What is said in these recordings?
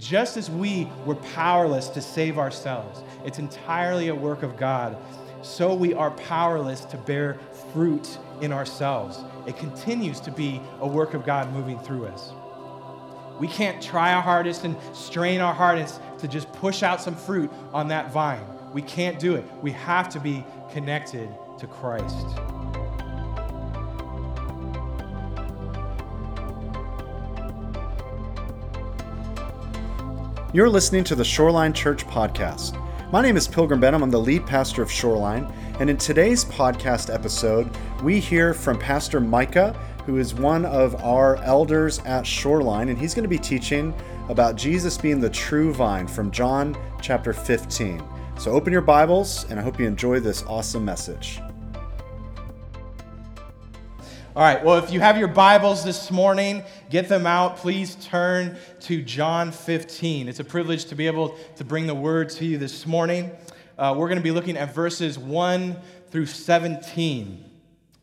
Just as we were powerless to save ourselves, it's entirely a work of God, so we are powerless to bear fruit in ourselves. It continues to be a work of God moving through us. We can't try our hardest and strain our hardest to just push out some fruit on that vine. We can't do it. We have to be connected to Christ. You're listening to the Shoreline Church podcast. My name is Pilgrim Benham. I'm the lead pastor of Shoreline. And in today's podcast episode, we hear from Pastor Micah, who is one of our elders at Shoreline. And he's going to be teaching about Jesus being the true vine from John chapter 15. So open your Bibles, and I hope you enjoy this awesome message. All right, well, if you have your Bibles this morning, get them out. Please turn to John 15. It's a privilege to be able to bring the word to you this morning. Uh, we're going to be looking at verses 1 through 17.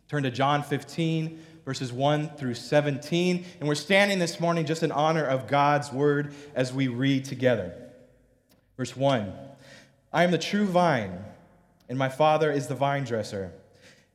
Turn to John 15, verses 1 through 17. And we're standing this morning just in honor of God's word as we read together. Verse 1 I am the true vine, and my Father is the vine dresser.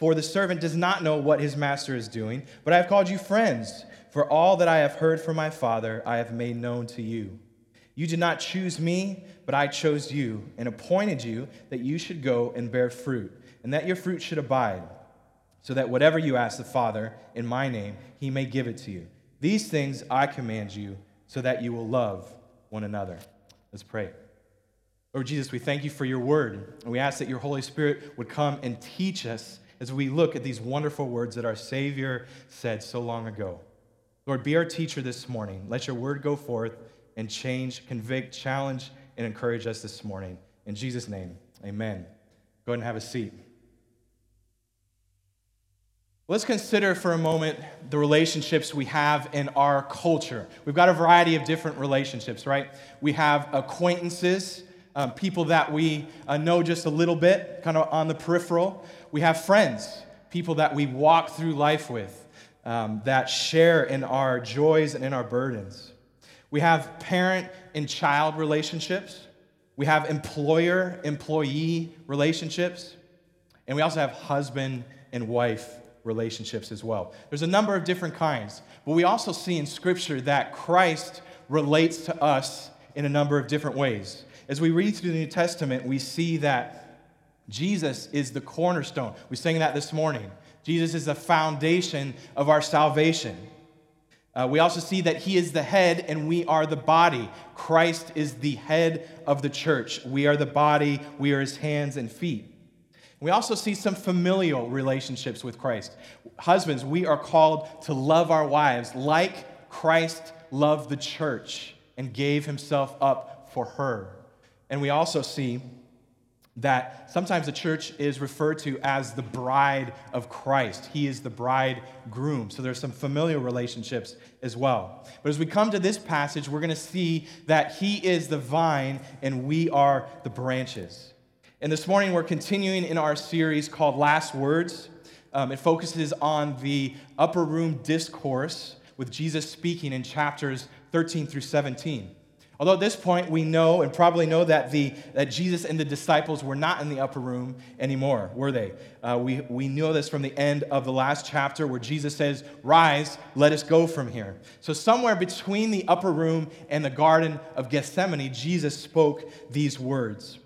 for the servant does not know what his master is doing, but I have called you friends, for all that I have heard from my Father I have made known to you. You did not choose me, but I chose you and appointed you that you should go and bear fruit, and that your fruit should abide, so that whatever you ask the Father in my name, he may give it to you. These things I command you, so that you will love one another. Let's pray. Lord Jesus, we thank you for your word, and we ask that your Holy Spirit would come and teach us as we look at these wonderful words that our Savior said so long ago. Lord, be our teacher this morning. Let your word go forth and change, convict, challenge, and encourage us this morning. In Jesus' name, amen. Go ahead and have a seat. Let's consider for a moment the relationships we have in our culture. We've got a variety of different relationships, right? We have acquaintances, um, people that we uh, know just a little bit, kind of on the peripheral. We have friends, people that we walk through life with, um, that share in our joys and in our burdens. We have parent and child relationships. We have employer employee relationships. And we also have husband and wife relationships as well. There's a number of different kinds. But we also see in Scripture that Christ relates to us in a number of different ways. As we read through the New Testament, we see that Jesus is the cornerstone. We sang that this morning. Jesus is the foundation of our salvation. Uh, we also see that he is the head and we are the body. Christ is the head of the church. We are the body, we are his hands and feet. We also see some familial relationships with Christ. Husbands, we are called to love our wives like Christ loved the church and gave himself up for her. And we also see that sometimes the church is referred to as the bride of Christ. He is the bridegroom. So there's some familiar relationships as well. But as we come to this passage, we're going to see that he is the vine and we are the branches. And this morning we're continuing in our series called Last Words. Um, it focuses on the upper room discourse with Jesus speaking in chapters 13 through 17. Although at this point we know and probably know that, the, that Jesus and the disciples were not in the upper room anymore, were they? Uh, we, we know this from the end of the last chapter where Jesus says, Rise, let us go from here. So, somewhere between the upper room and the Garden of Gethsemane, Jesus spoke these words.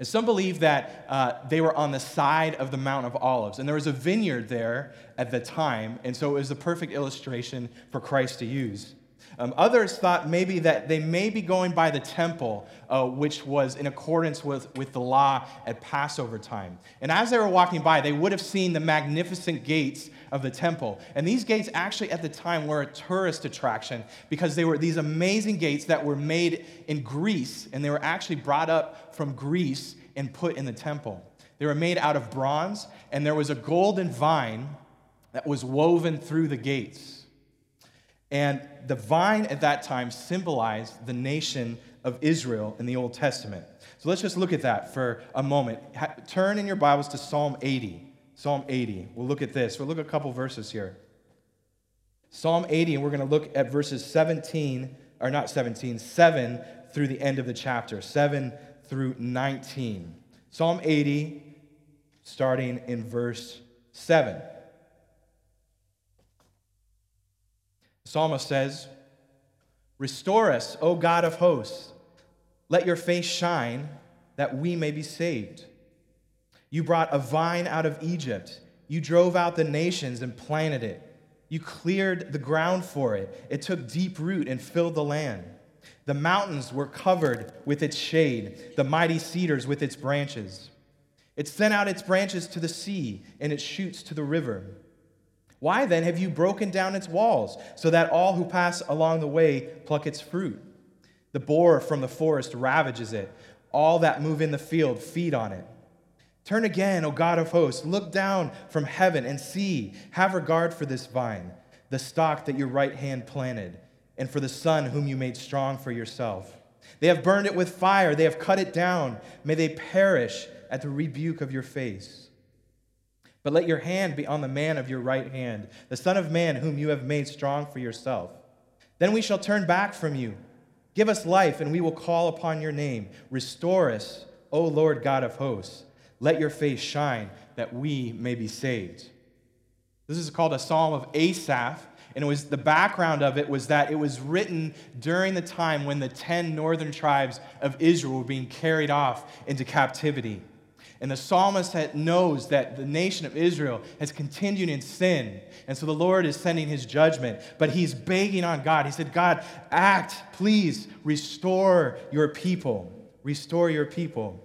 And some believe that uh, they were on the side of the Mount of Olives. And there was a vineyard there at the time, and so it was the perfect illustration for Christ to use. Um, others thought maybe that they may be going by the temple, uh, which was in accordance with, with the law at Passover time. And as they were walking by, they would have seen the magnificent gates of the temple. And these gates actually at the time were a tourist attraction because they were these amazing gates that were made in Greece, and they were actually brought up from Greece and put in the temple. They were made out of bronze, and there was a golden vine that was woven through the gates. And the vine at that time symbolized the nation of Israel in the Old Testament. So let's just look at that for a moment. Turn in your Bibles to Psalm 80. Psalm 80. We'll look at this. We'll look at a couple verses here. Psalm 80, and we're going to look at verses 17, or not 17, 7 through the end of the chapter, 7 through 19. Psalm 80, starting in verse 7. Psalmist says, Restore us, O God of hosts. Let your face shine that we may be saved. You brought a vine out of Egypt. You drove out the nations and planted it. You cleared the ground for it. It took deep root and filled the land. The mountains were covered with its shade, the mighty cedars with its branches. It sent out its branches to the sea and its shoots to the river. Why then have you broken down its walls, so that all who pass along the way pluck its fruit? The boar from the forest ravages it. All that move in the field feed on it. Turn again, O God of hosts. Look down from heaven and see. Have regard for this vine, the stock that your right hand planted, and for the son whom you made strong for yourself. They have burned it with fire, they have cut it down. May they perish at the rebuke of your face. But let your hand be on the man of your right hand, the Son of Man whom you have made strong for yourself. Then we shall turn back from you. Give us life, and we will call upon your name. Restore us, O Lord God of hosts. Let your face shine, that we may be saved. This is called a psalm of Asaph, and it was the background of it was that it was written during the time when the 10 northern tribes of Israel were being carried off into captivity. And the psalmist knows that the nation of Israel has continued in sin. And so the Lord is sending his judgment, but he's begging on God. He said, God, act, please restore your people. Restore your people.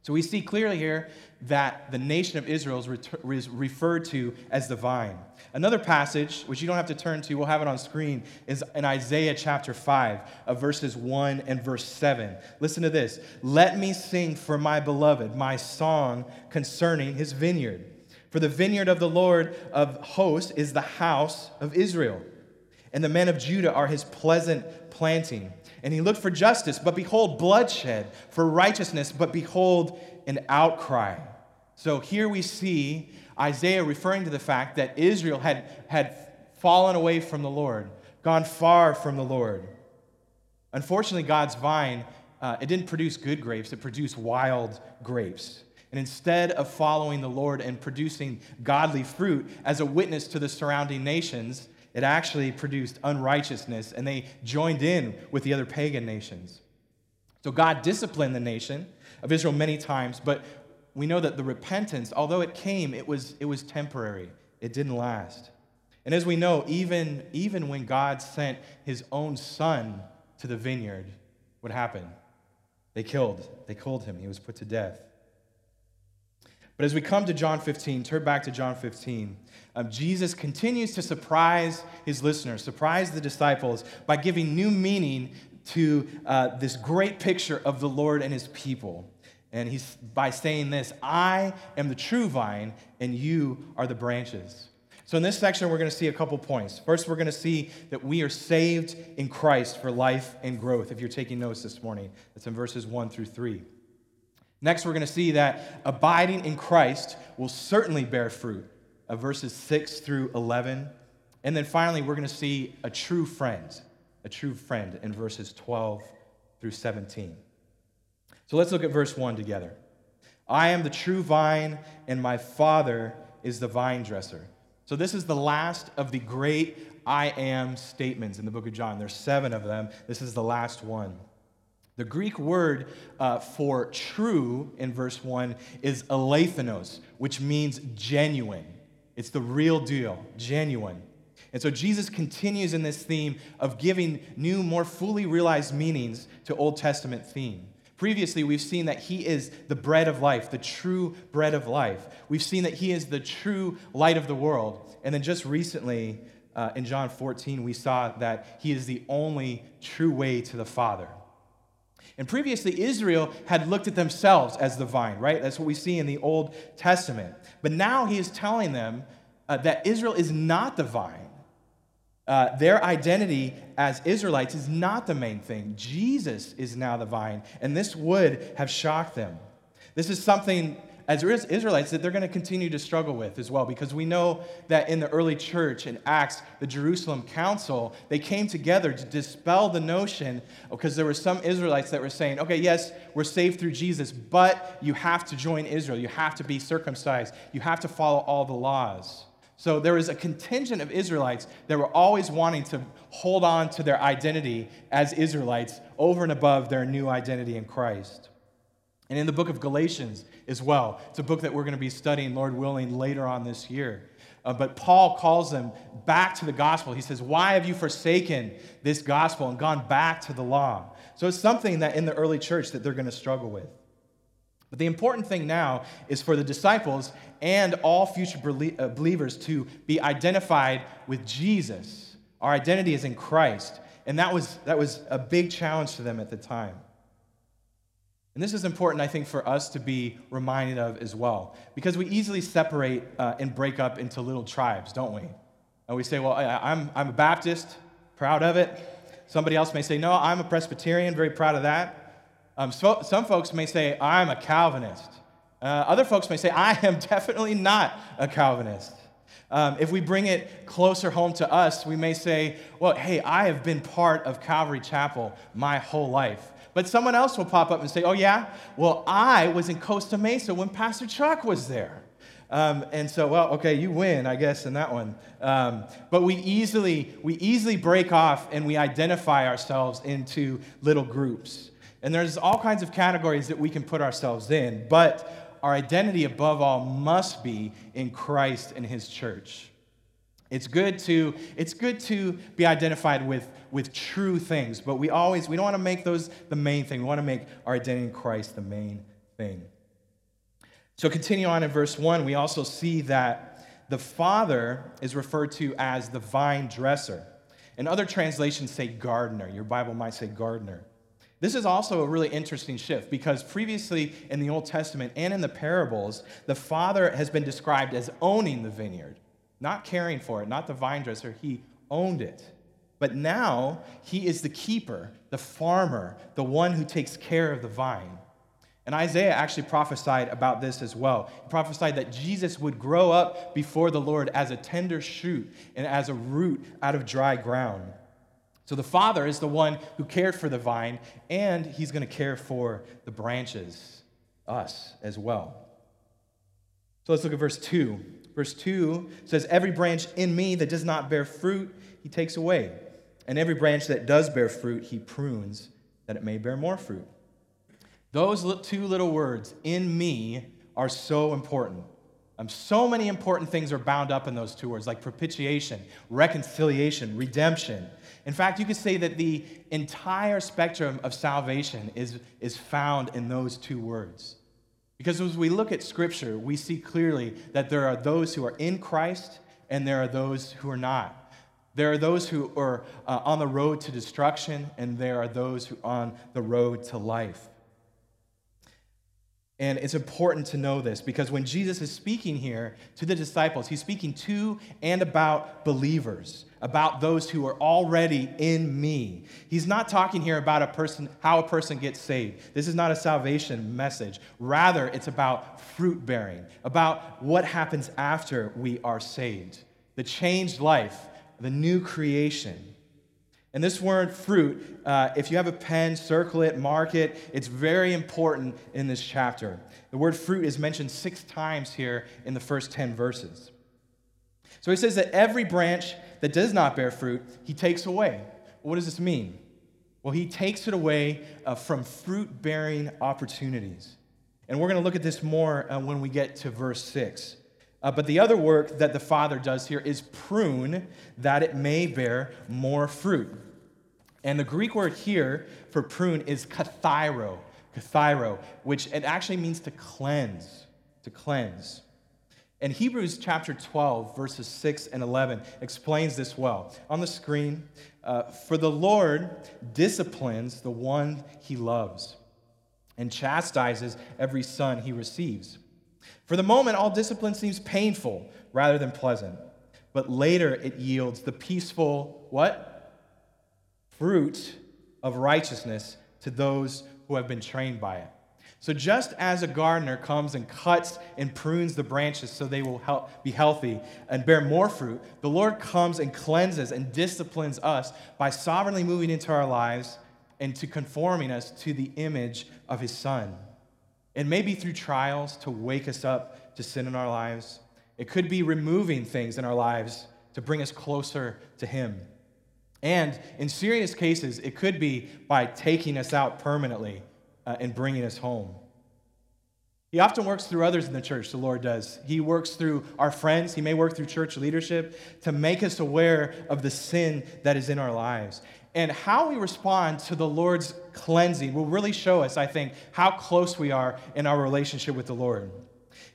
So we see clearly here that the nation of Israel is referred to as the vine. Another passage, which you don't have to turn to, we'll have it on screen, is in Isaiah chapter 5, of verses 1 and verse 7. Listen to this Let me sing for my beloved my song concerning his vineyard. For the vineyard of the Lord of hosts is the house of Israel, and the men of Judah are his pleasant planting. And he looked for justice, but behold, bloodshed, for righteousness, but behold, an outcry. So here we see Isaiah referring to the fact that Israel had, had fallen away from the Lord, gone far from the Lord. Unfortunately, God's vine, uh, it didn't produce good grapes, it produced wild grapes. And instead of following the Lord and producing godly fruit as a witness to the surrounding nations, it actually produced unrighteousness, and they joined in with the other pagan nations. So God disciplined the nation of Israel many times, but we know that the repentance, although it came, it was, it was temporary. It didn't last. And as we know, even, even when God sent his own son to the vineyard, what happened? They killed. They killed him. He was put to death. But as we come to John 15, turn back to John 15, um, Jesus continues to surprise his listeners, surprise the disciples by giving new meaning to uh, this great picture of the Lord and his people. And he's by saying this I am the true vine, and you are the branches. So, in this section, we're going to see a couple points. First, we're going to see that we are saved in Christ for life and growth. If you're taking notes this morning, that's in verses 1 through 3. Next, we're going to see that abiding in Christ will certainly bear fruit, uh, verses 6 through 11. And then finally, we're going to see a true friend, a true friend in verses 12 through 17. So let's look at verse 1 together. I am the true vine, and my Father is the vine dresser. So, this is the last of the great I am statements in the book of John. There's seven of them. This is the last one. The Greek word uh, for true in verse 1 is alethinos, which means genuine. It's the real deal, genuine. And so Jesus continues in this theme of giving new, more fully realized meanings to Old Testament theme. Previously, we've seen that he is the bread of life, the true bread of life. We've seen that he is the true light of the world. And then just recently, uh, in John 14, we saw that he is the only true way to the Father. And previously, Israel had looked at themselves as the vine, right? That's what we see in the Old Testament. But now he is telling them uh, that Israel is not the vine. Uh, their identity as Israelites is not the main thing. Jesus is now the vine, and this would have shocked them. This is something, as Israelites, that they're going to continue to struggle with as well, because we know that in the early church, in Acts, the Jerusalem Council, they came together to dispel the notion, because there were some Israelites that were saying, okay, yes, we're saved through Jesus, but you have to join Israel. You have to be circumcised. You have to follow all the laws. So there was a contingent of Israelites that were always wanting to hold on to their identity as Israelites over and above their new identity in Christ. And in the book of Galatians as well, it's a book that we're going to be studying, Lord willing, later on this year. Uh, but Paul calls them back to the gospel. He says, Why have you forsaken this gospel and gone back to the law? So it's something that in the early church that they're going to struggle with. But the important thing now is for the disciples and all future uh, believers to be identified with Jesus. Our identity is in Christ. And that was, that was a big challenge to them at the time. And this is important, I think, for us to be reminded of as well, because we easily separate uh, and break up into little tribes, don't we? And we say, well, I'm, I'm a Baptist, proud of it. Somebody else may say, no, I'm a Presbyterian, very proud of that. Um, so, some folks may say, I'm a Calvinist. Uh, other folks may say, I am definitely not a Calvinist. Um, if we bring it closer home to us, we may say, well, hey, I have been part of Calvary Chapel my whole life. But someone else will pop up and say, oh, yeah? Well, I was in Costa Mesa when Pastor Chuck was there. Um, and so, well, okay, you win, I guess, in that one. Um, but we easily, we easily break off and we identify ourselves into little groups. And there's all kinds of categories that we can put ourselves in, but our identity above all must be in Christ and his church. It's good to, it's good to be identified with, with true things, but we always we don't want to make those the main thing. We want to make our identity in Christ the main thing. So continue on in verse 1, we also see that the Father is referred to as the vine dresser. And other translations say gardener. Your Bible might say gardener. This is also a really interesting shift because previously in the Old Testament and in the parables, the father has been described as owning the vineyard, not caring for it, not the vine dresser. He owned it. But now he is the keeper, the farmer, the one who takes care of the vine. And Isaiah actually prophesied about this as well. He prophesied that Jesus would grow up before the Lord as a tender shoot and as a root out of dry ground. So the Father is the one who cared for the vine, and he's going to care for the branches, us as well. So let's look at verse 2. Verse 2 says, Every branch in me that does not bear fruit, he takes away. And every branch that does bear fruit, he prunes, that it may bear more fruit. Those two little words, in me, are so important. Um, so many important things are bound up in those two words, like propitiation, reconciliation, redemption. In fact, you could say that the entire spectrum of salvation is, is found in those two words. Because as we look at Scripture, we see clearly that there are those who are in Christ and there are those who are not. There are those who are uh, on the road to destruction, and there are those who are on the road to life. And it's important to know this because when Jesus is speaking here to the disciples, he's speaking to and about believers, about those who are already in me. He's not talking here about a person how a person gets saved. This is not a salvation message. Rather, it's about fruit bearing, about what happens after we are saved. The changed life, the new creation. And this word fruit, uh, if you have a pen, circle it, mark it. It's very important in this chapter. The word fruit is mentioned six times here in the first 10 verses. So he says that every branch that does not bear fruit, he takes away. What does this mean? Well, he takes it away uh, from fruit bearing opportunities. And we're going to look at this more uh, when we get to verse 6. Uh, but the other work that the Father does here is prune that it may bear more fruit. And the Greek word here for prune is kathairo, kathairo, which it actually means to cleanse, to cleanse. And Hebrews chapter 12, verses 6 and 11 explains this well. On the screen, uh, for the Lord disciplines the one he loves and chastises every son he receives. For the moment, all discipline seems painful rather than pleasant, but later it yields the peaceful, what? Fruit of righteousness to those who have been trained by it. So, just as a gardener comes and cuts and prunes the branches so they will help be healthy and bear more fruit, the Lord comes and cleanses and disciplines us by sovereignly moving into our lives and to conforming us to the image of His Son. It may be through trials to wake us up to sin in our lives. It could be removing things in our lives to bring us closer to Him. And in serious cases, it could be by taking us out permanently uh, and bringing us home. He often works through others in the church, the Lord does. He works through our friends. He may work through church leadership to make us aware of the sin that is in our lives. And how we respond to the Lord's cleansing will really show us, I think, how close we are in our relationship with the Lord.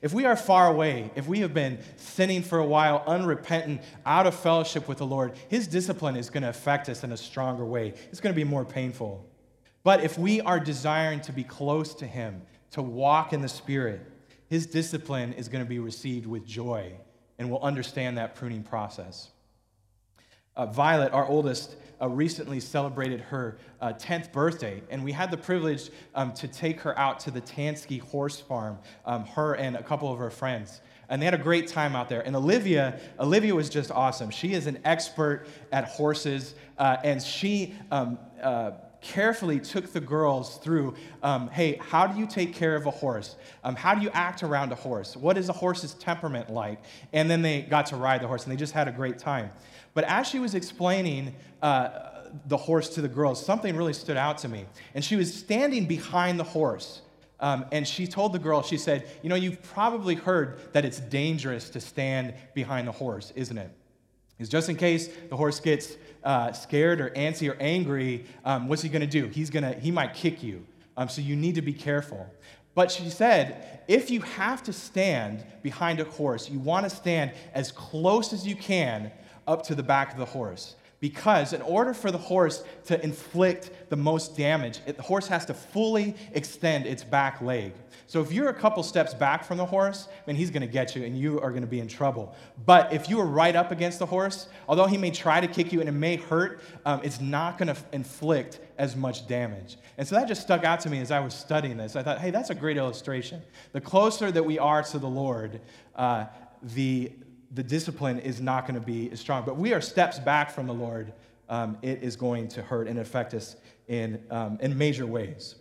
If we are far away, if we have been sinning for a while, unrepentant, out of fellowship with the Lord, His discipline is going to affect us in a stronger way. It's going to be more painful. But if we are desiring to be close to Him, to walk in the Spirit, His discipline is going to be received with joy, and we'll understand that pruning process. Uh, Violet, our oldest, uh, recently celebrated her uh, 10th birthday, and we had the privilege um, to take her out to the Tansky horse farm, um, her and a couple of her friends. And they had a great time out there. And Olivia, Olivia was just awesome. She is an expert at horses, uh, and she um, uh, carefully took the girls through um, hey, how do you take care of a horse? Um, how do you act around a horse? What is a horse's temperament like? And then they got to ride the horse, and they just had a great time. But as she was explaining uh, the horse to the girls, something really stood out to me. And she was standing behind the horse. Um, and she told the girl, she said, You know, you've probably heard that it's dangerous to stand behind the horse, isn't it? Is just in case the horse gets uh, scared or antsy or angry, um, what's he going to do? He's gonna, he might kick you. Um, so you need to be careful. But she said, if you have to stand behind a horse, you want to stand as close as you can up to the back of the horse. Because in order for the horse to inflict the most damage, it, the horse has to fully extend its back leg. So if you're a couple steps back from the horse, then he's going to get you and you are going to be in trouble. But if you are right up against the horse, although he may try to kick you and it may hurt, um, it's not going to inflict as much damage. And so that just stuck out to me as I was studying this. I thought, hey, that's a great illustration. The closer that we are to the Lord, uh, the the discipline is not going to be as strong. But we are steps back from the Lord. Um, it is going to hurt and affect us in, um, in major ways.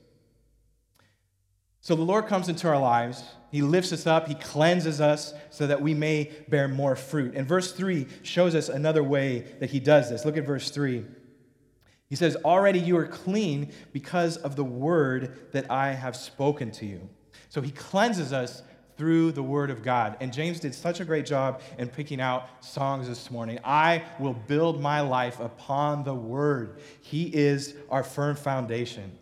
So the Lord comes into our lives. He lifts us up. He cleanses us so that we may bear more fruit. And verse 3 shows us another way that He does this. Look at verse 3. He says, Already you are clean because of the word that I have spoken to you. So He cleanses us through the Word of God. And James did such a great job in picking out songs this morning. I will build my life upon the Word, He is our firm foundation.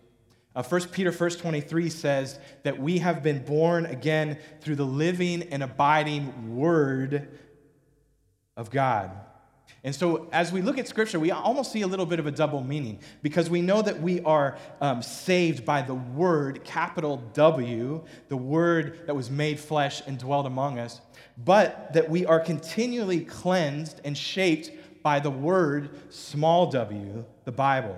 Uh, 1 Peter 1 23 says that we have been born again through the living and abiding Word of God. And so, as we look at Scripture, we almost see a little bit of a double meaning because we know that we are um, saved by the Word, capital W, the Word that was made flesh and dwelt among us, but that we are continually cleansed and shaped by the Word, small w, the Bible.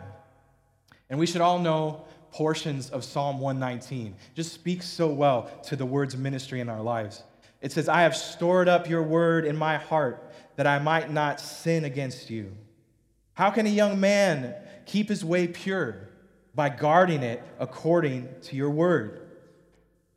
And we should all know portions of Psalm 119. Just speaks so well to the Word's ministry in our lives. It says, I have stored up your Word in my heart that I might not sin against you. How can a young man keep his way pure? By guarding it according to your word.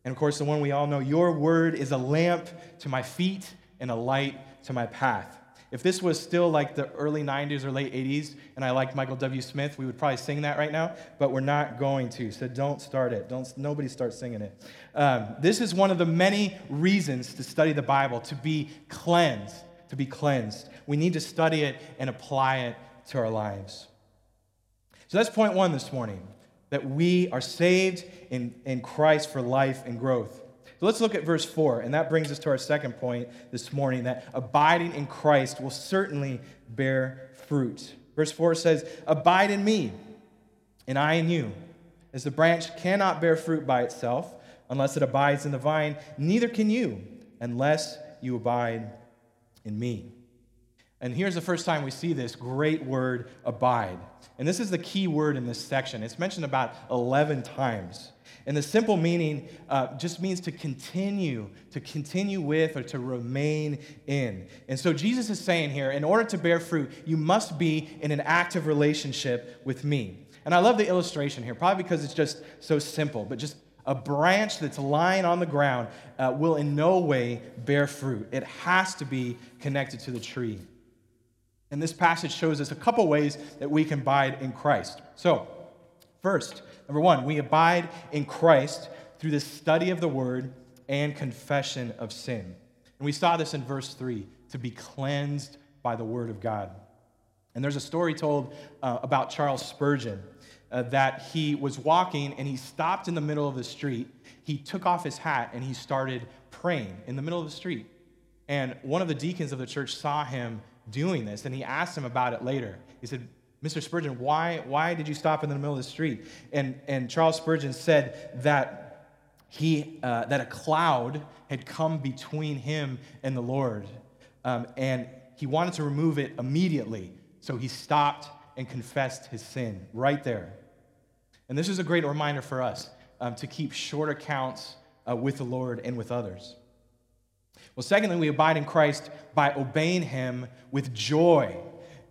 And of course, the one we all know your word is a lamp to my feet and a light to my path. If this was still like the early 90s or late 80s and I liked Michael W. Smith, we would probably sing that right now, but we're not going to. So don't start it. Don't, nobody start singing it. Um, this is one of the many reasons to study the Bible, to be cleansed to be cleansed. We need to study it and apply it to our lives. So that's point one this morning that we are saved in, in Christ for life and growth. So let's look at verse 4, and that brings us to our second point this morning that abiding in Christ will certainly bear fruit. Verse 4 says, Abide in me, and I in you. As the branch cannot bear fruit by itself unless it abides in the vine, neither can you unless you abide in me. And here's the first time we see this great word, abide. And this is the key word in this section. It's mentioned about 11 times. And the simple meaning uh, just means to continue, to continue with, or to remain in. And so Jesus is saying here, in order to bear fruit, you must be in an active relationship with me. And I love the illustration here, probably because it's just so simple, but just a branch that's lying on the ground uh, will in no way bear fruit. It has to be connected to the tree. And this passage shows us a couple ways that we can abide in Christ. So, first, number one, we abide in Christ through the study of the word and confession of sin. And we saw this in verse 3 to be cleansed by the word of God. And there's a story told uh, about Charles Spurgeon uh, that he was walking and he stopped in the middle of the street. He took off his hat and he started praying in the middle of the street. And one of the deacons of the church saw him doing this and he asked him about it later. He said, Mr. Spurgeon, why, why did you stop in the middle of the street? And, and Charles Spurgeon said that, he, uh, that a cloud had come between him and the Lord. Um, and he wanted to remove it immediately. So he stopped and confessed his sin right there. And this is a great reminder for us um, to keep short accounts uh, with the Lord and with others. Well, secondly, we abide in Christ by obeying him with joy.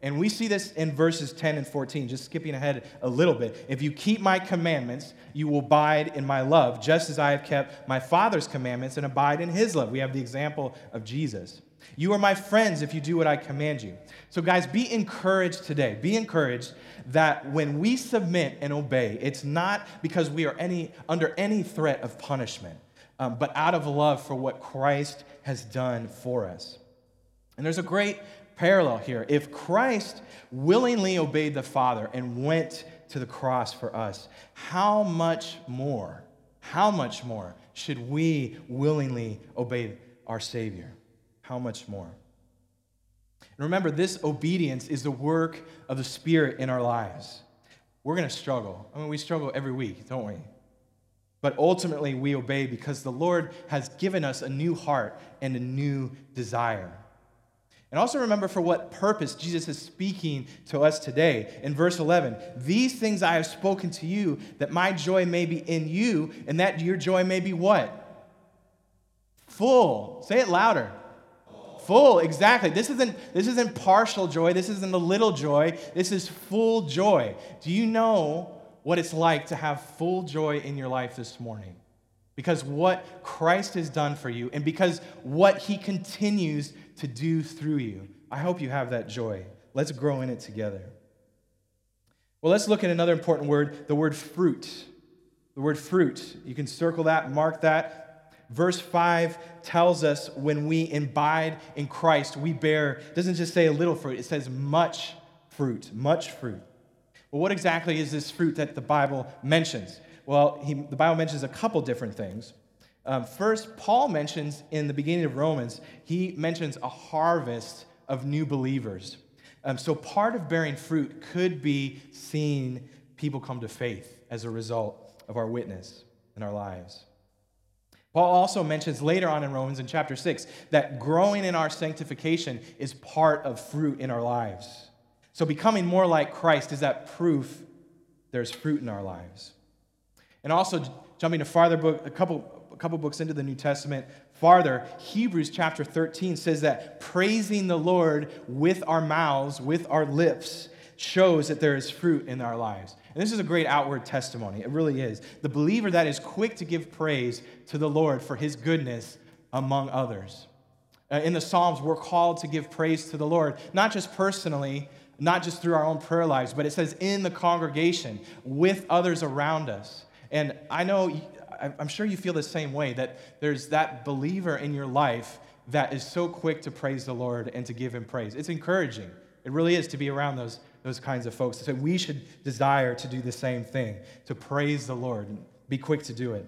And we see this in verses 10 and 14, just skipping ahead a little bit. If you keep my commandments, you will abide in my love, just as I have kept my Father's commandments and abide in his love. We have the example of Jesus. You are my friends if you do what I command you. So, guys, be encouraged today. Be encouraged that when we submit and obey, it's not because we are any, under any threat of punishment, um, but out of love for what Christ has done for us. And there's a great parallel here. If Christ willingly obeyed the Father and went to the cross for us, how much more, how much more should we willingly obey our Savior? How much more? And remember, this obedience is the work of the Spirit in our lives. We're going to struggle. I mean, we struggle every week, don't we? But ultimately, we obey because the Lord has given us a new heart and a new desire. And also remember for what purpose Jesus is speaking to us today. In verse 11, these things I have spoken to you, that my joy may be in you, and that your joy may be what? Full. Say it louder. Full, exactly. This isn't, this isn't partial joy. This isn't a little joy. This is full joy. Do you know what it's like to have full joy in your life this morning? Because what Christ has done for you and because what he continues to do through you. I hope you have that joy. Let's grow in it together. Well, let's look at another important word the word fruit. The word fruit. You can circle that, mark that. Verse 5 tells us when we abide in Christ, we bear, doesn't just say a little fruit, it says much fruit, much fruit. Well, what exactly is this fruit that the Bible mentions? Well, he, the Bible mentions a couple different things. Um, first, Paul mentions in the beginning of Romans, he mentions a harvest of new believers. Um, so, part of bearing fruit could be seeing people come to faith as a result of our witness in our lives. Paul also mentions later on in Romans in chapter 6 that growing in our sanctification is part of fruit in our lives. So, becoming more like Christ is that proof there's fruit in our lives. And also, jumping to farther book, a couple, a couple books into the New Testament, farther, Hebrews chapter 13 says that praising the Lord with our mouths, with our lips, shows that there is fruit in our lives. And this is a great outward testimony. It really is. The believer that is quick to give praise to the Lord for his goodness among others. Uh, in the Psalms, we're called to give praise to the Lord, not just personally, not just through our own prayer lives, but it says in the congregation with others around us. And I know, I'm sure you feel the same way that there's that believer in your life that is so quick to praise the Lord and to give him praise. It's encouraging. It really is to be around those, those kinds of folks. So we should desire to do the same thing, to praise the Lord and be quick to do it.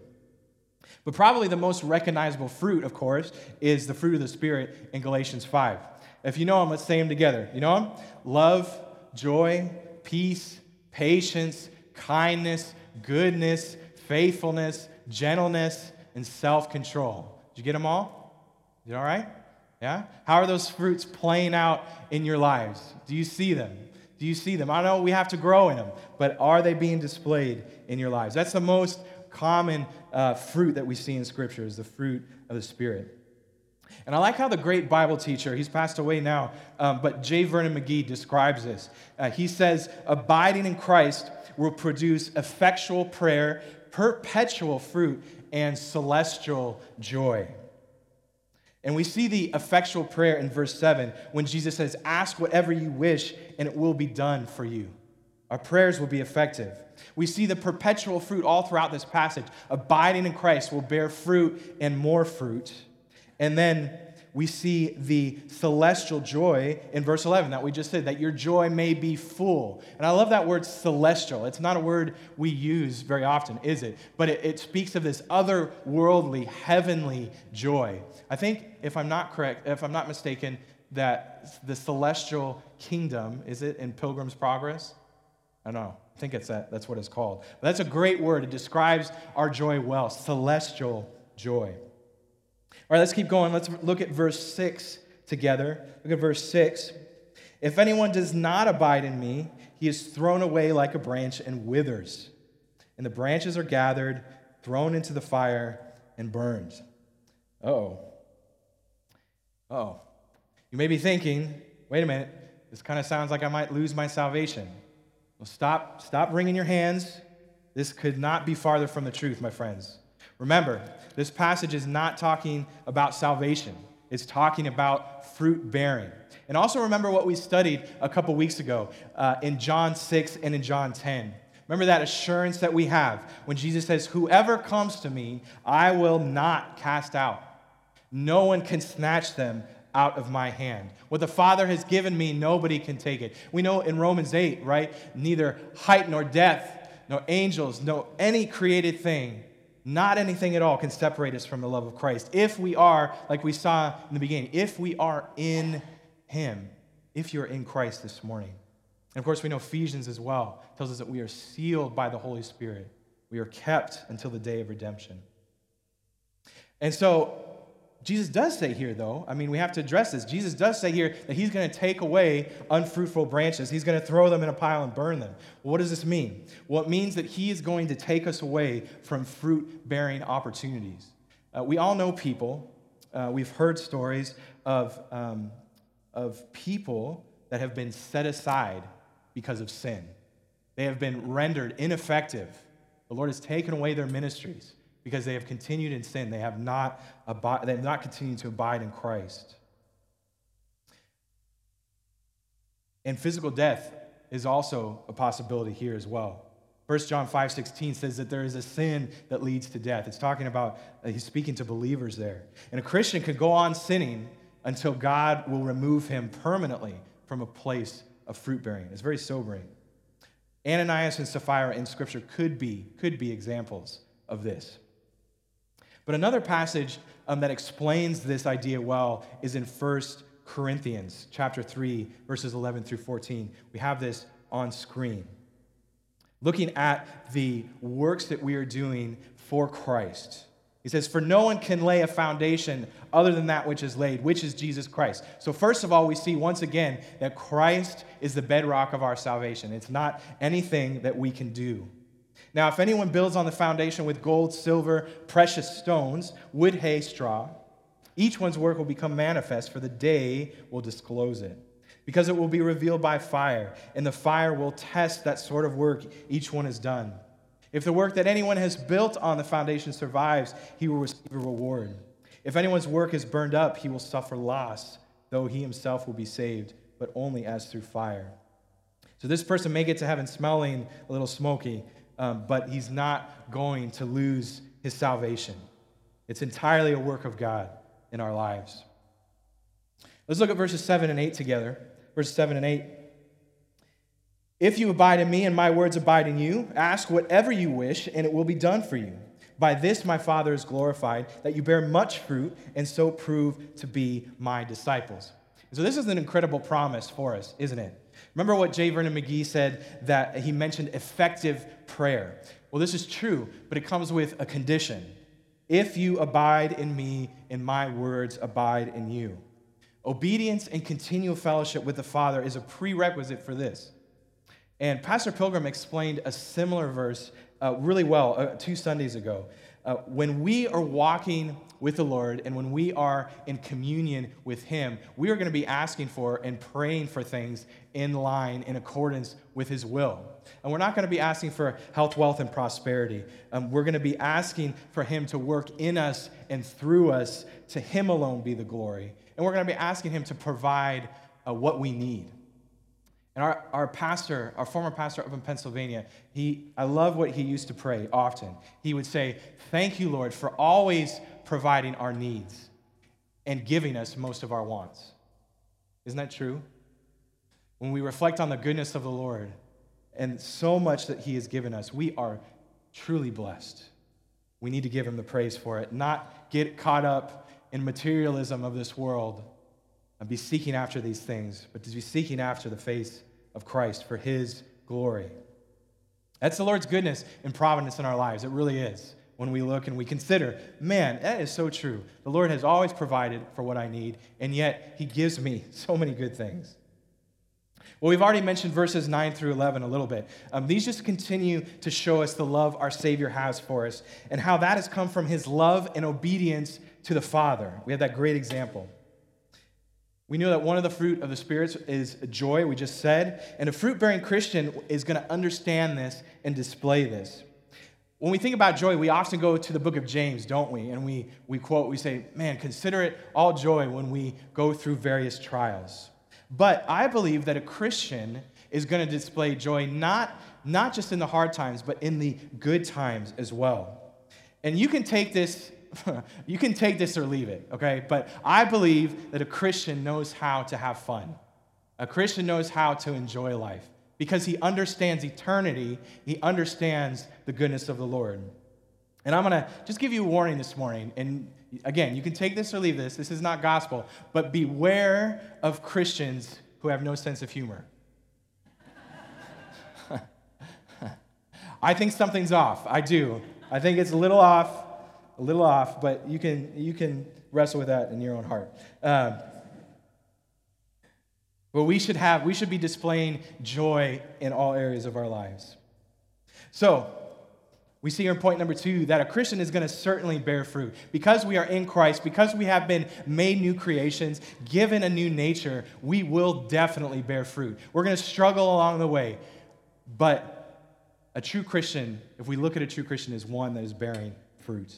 But probably the most recognizable fruit, of course, is the fruit of the Spirit in Galatians 5. If you know them, let's say them together. You know them? Love, joy, peace, patience, kindness, goodness, faithfulness, gentleness, and self control. Did you get them all? You all right? Yeah? How are those fruits playing out in your lives? Do you see them? Do you see them? I know we have to grow in them, but are they being displayed in your lives? That's the most common uh, fruit that we see in Scripture is the fruit of the Spirit. And I like how the great Bible teacher, he's passed away now, um, but J. Vernon McGee describes this. Uh, he says, Abiding in Christ will produce effectual prayer, perpetual fruit, and celestial joy. And we see the effectual prayer in verse 7 when Jesus says, Ask whatever you wish, and it will be done for you. Our prayers will be effective. We see the perpetual fruit all throughout this passage. Abiding in Christ will bear fruit and more fruit. And then we see the celestial joy in verse 11 that we just said, that your joy may be full. And I love that word celestial. It's not a word we use very often, is it? But it, it speaks of this otherworldly, heavenly joy. I think, if I'm not correct, if I'm not mistaken, that the celestial kingdom, is it in Pilgrim's Progress? I don't know. I think it's that, that's what it's called. But that's a great word. It describes our joy well celestial joy. All right, let's keep going. Let's look at verse 6 together. Look at verse 6. If anyone does not abide in me, he is thrown away like a branch and withers. And the branches are gathered, thrown into the fire, and burned. Oh. Oh. You may be thinking, wait a minute, this kind of sounds like I might lose my salvation. Well, stop, stop wringing your hands. This could not be farther from the truth, my friends. Remember, this passage is not talking about salvation, it's talking about fruit bearing. And also remember what we studied a couple weeks ago uh, in John 6 and in John 10. Remember that assurance that we have when Jesus says, Whoever comes to me, I will not cast out. No one can snatch them out of my hand. What the Father has given me, nobody can take it. We know in Romans 8, right? Neither height nor depth, nor angels, no any created thing not anything at all can separate us from the love of Christ. If we are, like we saw in the beginning, if we are in Him, if you're in Christ this morning. And of course, we know Ephesians as well tells us that we are sealed by the Holy Spirit. We are kept until the day of redemption. And so Jesus does say here, though, I mean, we have to address this. Jesus does say here that he's going to take away unfruitful branches. He's going to throw them in a pile and burn them. What does this mean? Well, it means that he is going to take us away from fruit bearing opportunities. Uh, we all know people, uh, we've heard stories of, um, of people that have been set aside because of sin. They have been rendered ineffective. The Lord has taken away their ministries because they have continued in sin. They have not, they have not continued to abide in Christ. And physical death is also a possibility here as well. 1 John 5:16 says that there is a sin that leads to death. It's talking about, uh, he's speaking to believers there. And a Christian could go on sinning until God will remove him permanently from a place of fruit bearing. It's very sobering. Ananias and Sapphira in Scripture could be, could be examples of this. But another passage um, that explains this idea well is in 1 Corinthians chapter 3, verses 11 through 14. We have this on screen. Looking at the works that we are doing for Christ. He says, For no one can lay a foundation other than that which is laid, which is Jesus Christ. So, first of all, we see once again that Christ is the bedrock of our salvation. It's not anything that we can do. Now, if anyone builds on the foundation with gold, silver, precious stones, wood, hay, straw, each one's work will become manifest, for the day will disclose it. Because it will be revealed by fire, and the fire will test that sort of work each one has done. If the work that anyone has built on the foundation survives, he will receive a reward. If anyone's work is burned up, he will suffer loss, though he himself will be saved, but only as through fire. So this person may get to heaven smelling a little smoky, um, but he's not going to lose his salvation. It's entirely a work of God in our lives. Let's look at verses 7 and 8 together. Verses 7 and 8. If you abide in me and my words abide in you, ask whatever you wish, and it will be done for you. By this my Father is glorified, that you bear much fruit, and so prove to be my disciples. So, this is an incredible promise for us, isn't it? Remember what J. Vernon McGee said that he mentioned effective prayer. Well, this is true, but it comes with a condition. If you abide in me, and my words abide in you. Obedience and continual fellowship with the Father is a prerequisite for this. And Pastor Pilgrim explained a similar verse uh, really well uh, two Sundays ago. Uh, when we are walking with the Lord and when we are in communion with Him, we are going to be asking for and praying for things in line, in accordance with His will. And we're not going to be asking for health, wealth, and prosperity. Um, we're going to be asking for Him to work in us and through us. To Him alone be the glory. And we're going to be asking Him to provide uh, what we need. And our, our pastor, our former pastor up in Pennsylvania, he, I love what he used to pray often. He would say, Thank you, Lord, for always providing our needs and giving us most of our wants. Isn't that true? When we reflect on the goodness of the Lord and so much that he has given us, we are truly blessed. We need to give him the praise for it, not get caught up in materialism of this world and be seeking after these things, but to be seeking after the face of Christ for his glory. That's the Lord's goodness and providence in our lives. It really is. When we look and we consider, man, that is so true. The Lord has always provided for what I need, and yet he gives me so many good things. Well, we've already mentioned verses 9 through 11 a little bit. Um, these just continue to show us the love our Savior has for us and how that has come from his love and obedience to the Father. We have that great example. We know that one of the fruit of the spirits is joy, we just said, and a fruit bearing Christian is going to understand this and display this. When we think about joy, we often go to the book of James, don't we? And we, we quote, we say, man, consider it all joy when we go through various trials. But I believe that a Christian is going to display joy not, not just in the hard times, but in the good times as well. And you can take this you can take this or leave it, okay? But I believe that a Christian knows how to have fun. A Christian knows how to enjoy life because he understands eternity, he understands the goodness of the Lord. And I'm going to just give you a warning this morning. And again, you can take this or leave this. This is not gospel, but beware of Christians who have no sense of humor. I think something's off. I do. I think it's a little off a little off, but you can, you can wrestle with that in your own heart. Um, but we should have, we should be displaying joy in all areas of our lives. So, we see here in point number two that a Christian is going to certainly bear fruit. Because we are in Christ, because we have been made new creations, given a new nature, we will definitely bear fruit. We're going to struggle along the way. But a true Christian, if we look at a true Christian, is one that is bearing fruit.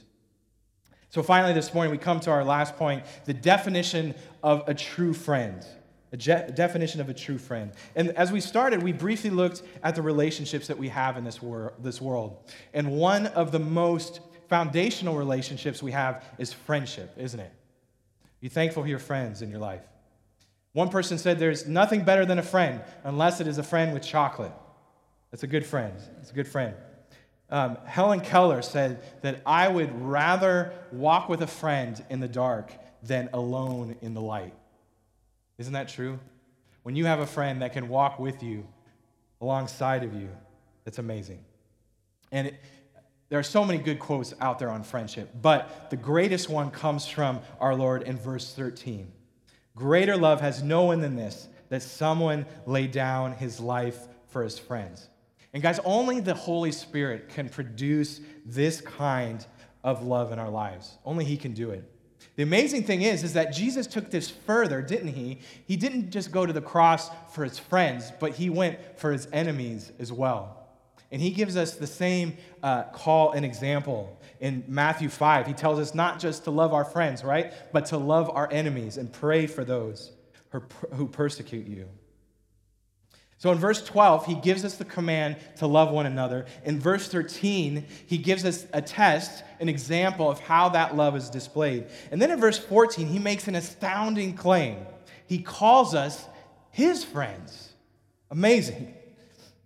So, finally, this morning, we come to our last point the definition of a true friend. A je- definition of a true friend. And as we started, we briefly looked at the relationships that we have in this, wor- this world. And one of the most foundational relationships we have is friendship, isn't it? Be thankful for your friends in your life. One person said there's nothing better than a friend unless it is a friend with chocolate. That's a good friend. It's a good friend. Um, Helen Keller said that I would rather walk with a friend in the dark than alone in the light. Isn't that true? When you have a friend that can walk with you alongside of you, that's amazing. And it, there are so many good quotes out there on friendship, but the greatest one comes from our Lord in verse 13. Greater love has no one than this, that someone lay down his life for his friends. And guys, only the Holy Spirit can produce this kind of love in our lives. Only He can do it. The amazing thing is, is that Jesus took this further, didn't he? He didn't just go to the cross for his friends, but he went for his enemies as well. And he gives us the same uh, call and example in Matthew 5. He tells us not just to love our friends, right? But to love our enemies and pray for those who persecute you. So in verse 12, he gives us the command to love one another. In verse 13, he gives us a test, an example of how that love is displayed. And then in verse 14, he makes an astounding claim. He calls us his friends. Amazing.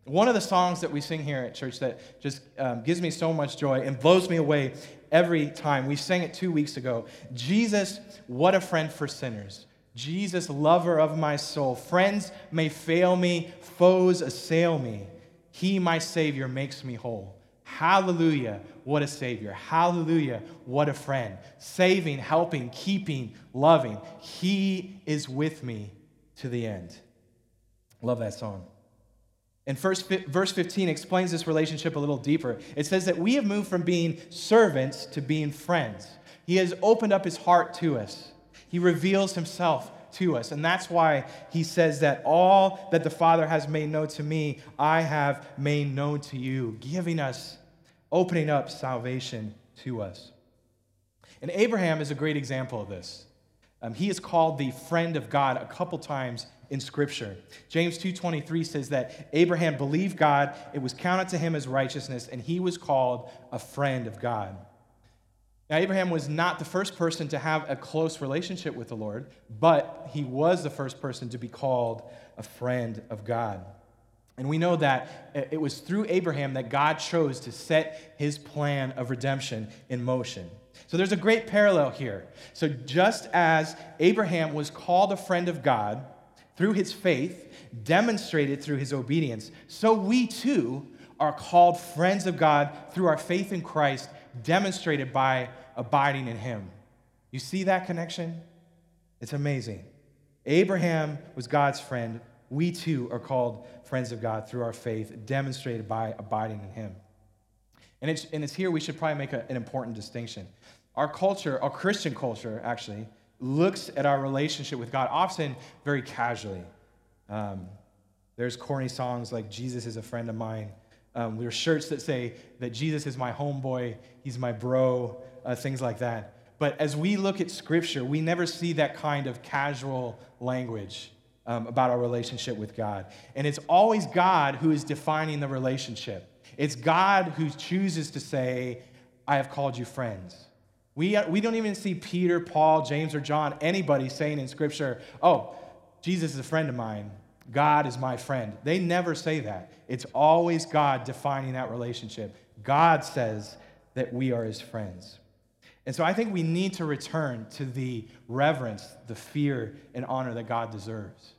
One of the songs that we sing here at church that just um, gives me so much joy and blows me away every time. We sang it two weeks ago. Jesus, what a friend for sinners. Jesus, lover of my soul. Friends may fail me, foes assail me. He, my Savior, makes me whole. Hallelujah, what a Savior. Hallelujah, what a friend. Saving, helping, keeping, loving. He is with me to the end. Love that song. And first, verse 15 explains this relationship a little deeper. It says that we have moved from being servants to being friends. He has opened up his heart to us, he reveals himself to us. And that's why he says that all that the Father has made known to me, I have made known to you, giving us, opening up salvation to us. And Abraham is a great example of this. Um, he is called the friend of God a couple times in scripture. James 2:23 says that Abraham believed God, it was counted to him as righteousness, and he was called a friend of God. Now, Abraham was not the first person to have a close relationship with the Lord, but he was the first person to be called a friend of God. And we know that it was through Abraham that God chose to set his plan of redemption in motion. So there's a great parallel here. So just as Abraham was called a friend of God through his faith, demonstrated through his obedience, so we too are called friends of God through our faith in Christ, demonstrated by abiding in him. You see that connection? It's amazing. Abraham was God's friend. We too are called friends of God through our faith, demonstrated by abiding in him. And it's, and it's here we should probably make a, an important distinction. Our culture, our Christian culture, actually, looks at our relationship with God often very casually. Um, there's corny songs like Jesus is a friend of mine. Um, there's shirts that say that Jesus is my homeboy, he's my bro, uh, things like that. But as we look at Scripture, we never see that kind of casual language um, about our relationship with God. And it's always God who is defining the relationship. It's God who chooses to say, I have called you friends. We, we don't even see Peter, Paul, James, or John, anybody saying in Scripture, oh, Jesus is a friend of mine. God is my friend. They never say that. It's always God defining that relationship. God says that we are his friends. And so I think we need to return to the reverence, the fear, and honor that God deserves.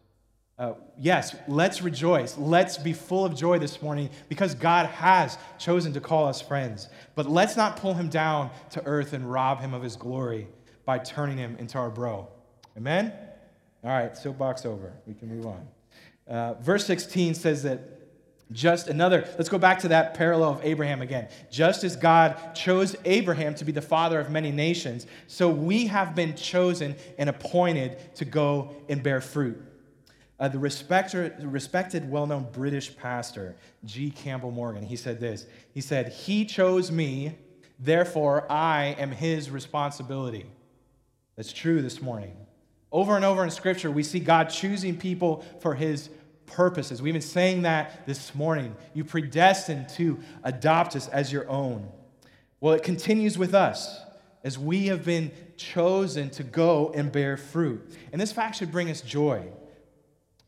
Uh, yes, let's rejoice. Let's be full of joy this morning because God has chosen to call us friends. But let's not pull him down to earth and rob him of his glory by turning him into our bro. Amen? All right, soapbox over. We can move on. Uh, verse 16 says that just another, let's go back to that parallel of Abraham again. Just as God chose Abraham to be the father of many nations, so we have been chosen and appointed to go and bear fruit uh, the respected, well known British pastor, G. Campbell Morgan, he said this. He said, He chose me, therefore I am his responsibility. That's true this morning. Over and over in Scripture, we see God choosing people for his purposes. We've been saying that this morning. You predestined to adopt us as your own. Well, it continues with us as we have been chosen to go and bear fruit. And this fact should bring us joy.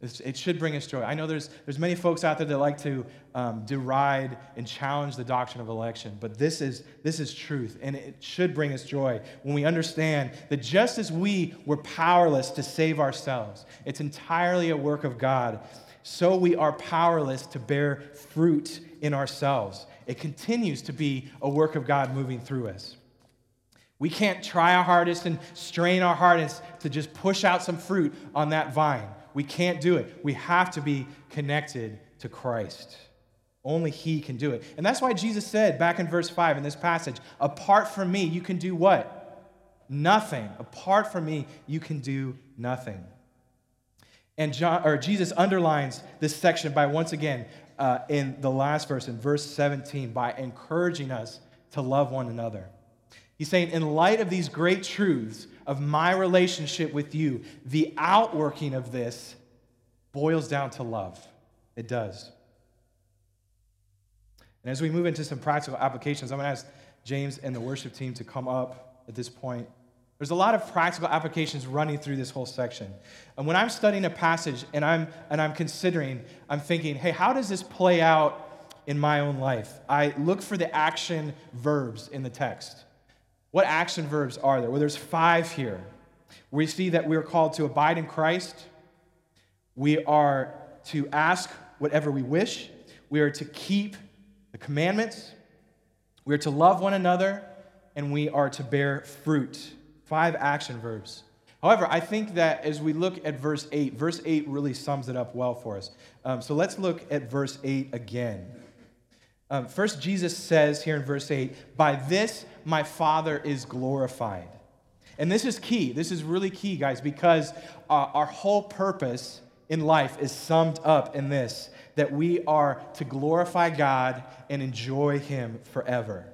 It should bring us joy. I know there's, there's many folks out there that like to um, deride and challenge the doctrine of election, but this is, this is truth, and it should bring us joy when we understand that just as we were powerless to save ourselves, it's entirely a work of God, so we are powerless to bear fruit in ourselves. It continues to be a work of God moving through us. We can't try our hardest and strain our hardest to just push out some fruit on that vine. We can't do it. We have to be connected to Christ. Only He can do it. And that's why Jesus said back in verse 5 in this passage apart from me, you can do what? Nothing. Apart from me, you can do nothing. And John, or Jesus underlines this section by once again uh, in the last verse, in verse 17, by encouraging us to love one another. He's saying, in light of these great truths, of my relationship with you, the outworking of this boils down to love. It does. And as we move into some practical applications, I'm going to ask James and the worship team to come up at this point. There's a lot of practical applications running through this whole section. And when I'm studying a passage and I'm, and I'm considering, I'm thinking, hey, how does this play out in my own life? I look for the action verbs in the text. What action verbs are there? Well, there's five here. We see that we are called to abide in Christ. We are to ask whatever we wish. We are to keep the commandments. We are to love one another. And we are to bear fruit. Five action verbs. However, I think that as we look at verse 8, verse 8 really sums it up well for us. Um, so let's look at verse 8 again. Um, first, Jesus says here in verse 8, By this my Father is glorified. And this is key. This is really key, guys, because uh, our whole purpose in life is summed up in this that we are to glorify God and enjoy Him forever.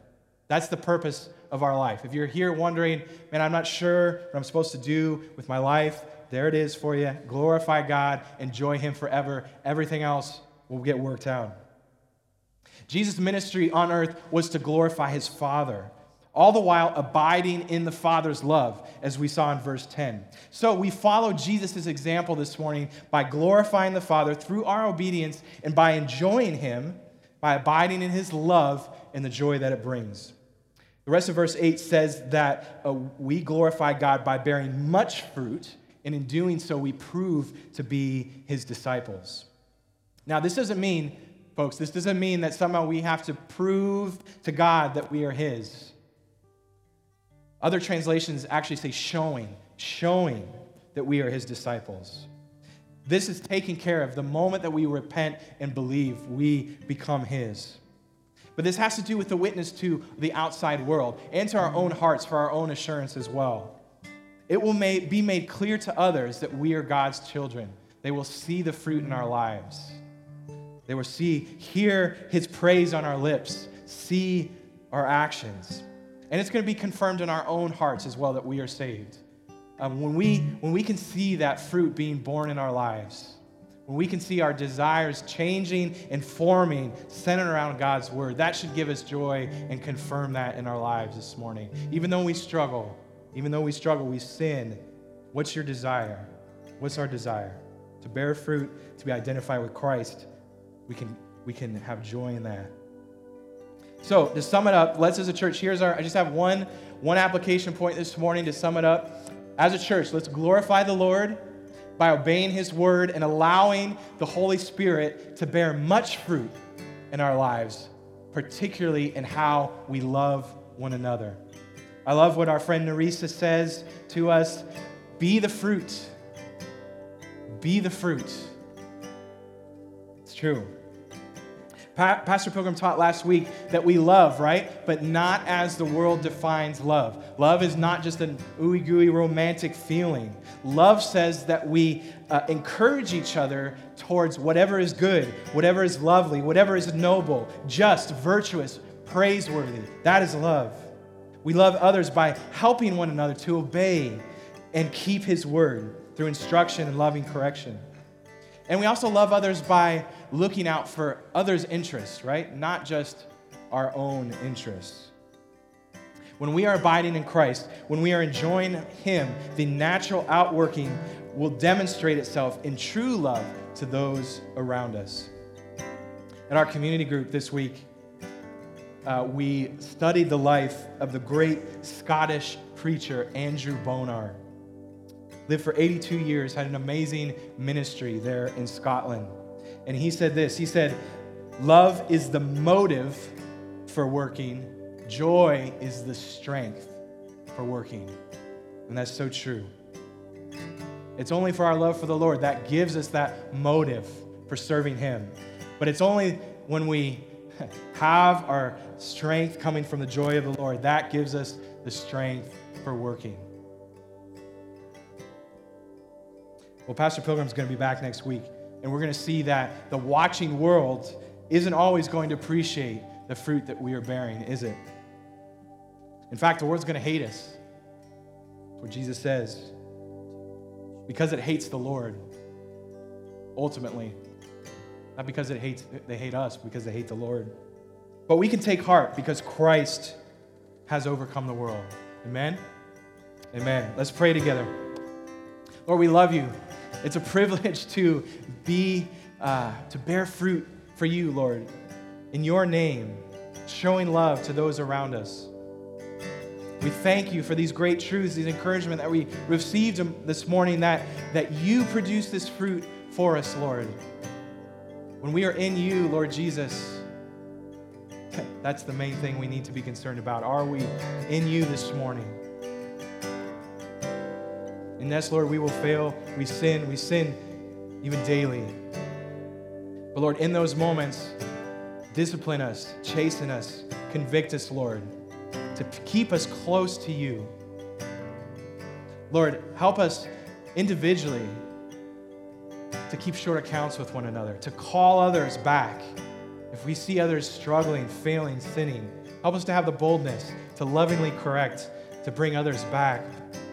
That's the purpose of our life. If you're here wondering, man, I'm not sure what I'm supposed to do with my life, there it is for you. Glorify God, enjoy Him forever. Everything else will get worked out. Jesus' ministry on earth was to glorify his Father, all the while abiding in the Father's love, as we saw in verse 10. So we follow Jesus' example this morning by glorifying the Father through our obedience and by enjoying him, by abiding in his love and the joy that it brings. The rest of verse 8 says that uh, we glorify God by bearing much fruit, and in doing so, we prove to be his disciples. Now, this doesn't mean Folks, this doesn't mean that somehow we have to prove to God that we are His. Other translations actually say showing, showing that we are His disciples. This is taken care of. The moment that we repent and believe, we become His. But this has to do with the witness to the outside world and to our own hearts for our own assurance as well. It will be made clear to others that we are God's children. They will see the fruit in our lives. They will see, hear his praise on our lips, see our actions. And it's going to be confirmed in our own hearts as well that we are saved. Um, when, we, when we can see that fruit being borne in our lives, when we can see our desires changing and forming, centered around God's word, that should give us joy and confirm that in our lives this morning. Even though we struggle, even though we struggle, we sin. What's your desire? What's our desire? To bear fruit, to be identified with Christ, we can, we can have joy in that. So to sum it up, let's as a church, here's our, I just have one, one application point this morning to sum it up. As a church, let's glorify the Lord by obeying his word and allowing the Holy Spirit to bear much fruit in our lives, particularly in how we love one another. I love what our friend Nerissa says to us be the fruit. Be the fruit. It's true. Pa- Pastor Pilgrim taught last week that we love, right? But not as the world defines love. Love is not just an ooey gooey romantic feeling. Love says that we uh, encourage each other towards whatever is good, whatever is lovely, whatever is noble, just, virtuous, praiseworthy. That is love. We love others by helping one another to obey and keep His word through instruction and loving correction. And we also love others by looking out for others' interests, right? Not just our own interests. When we are abiding in Christ, when we are enjoying Him, the natural outworking will demonstrate itself in true love to those around us. At our community group this week, uh, we studied the life of the great Scottish preacher Andrew Bonar. Lived for 82 years, had an amazing ministry there in Scotland. And he said this He said, Love is the motive for working, joy is the strength for working. And that's so true. It's only for our love for the Lord that gives us that motive for serving Him. But it's only when we have our strength coming from the joy of the Lord that gives us the strength for working. Well, Pastor Pilgrim's going to be back next week, and we're going to see that the watching world isn't always going to appreciate the fruit that we are bearing, is it? In fact, the world's going to hate us. That's what Jesus says. Because it hates the Lord, ultimately. Not because it hates, they hate us, because they hate the Lord. But we can take heart because Christ has overcome the world. Amen? Amen. Let's pray together. Lord, we love you. It's a privilege to be, uh, to bear fruit for you, Lord, in your name, showing love to those around us. We thank you for these great truths, these encouragement that we received this morning, that, that you produce this fruit for us, Lord. When we are in you, Lord Jesus, that's the main thing we need to be concerned about. Are we in you this morning? And yes, Lord, we will fail. We sin. We sin even daily. But Lord, in those moments, discipline us, chasten us, convict us, Lord, to keep us close to you. Lord, help us individually to keep short accounts with one another, to call others back if we see others struggling, failing, sinning. Help us to have the boldness to lovingly correct, to bring others back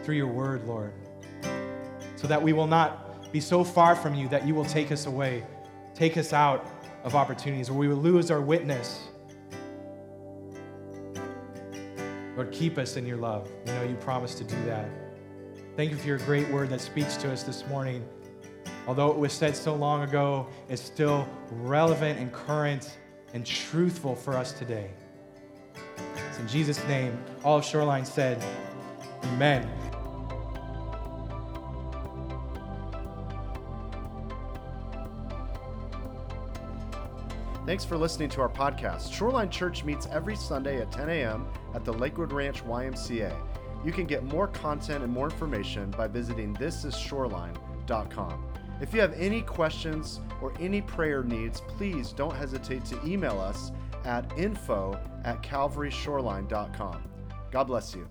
through your word, Lord so that we will not be so far from you that you will take us away, take us out of opportunities, or we will lose our witness. Lord, keep us in your love. We know you promised to do that. Thank you for your great word that speaks to us this morning. Although it was said so long ago, it's still relevant and current and truthful for us today. It's in Jesus' name, all Shoreline said, Amen. Thanks for listening to our podcast. Shoreline Church meets every Sunday at 10 a.m. at the Lakewood Ranch YMCA. You can get more content and more information by visiting thisisshoreline.com. If you have any questions or any prayer needs, please don't hesitate to email us at info at calvaryshoreline.com. God bless you.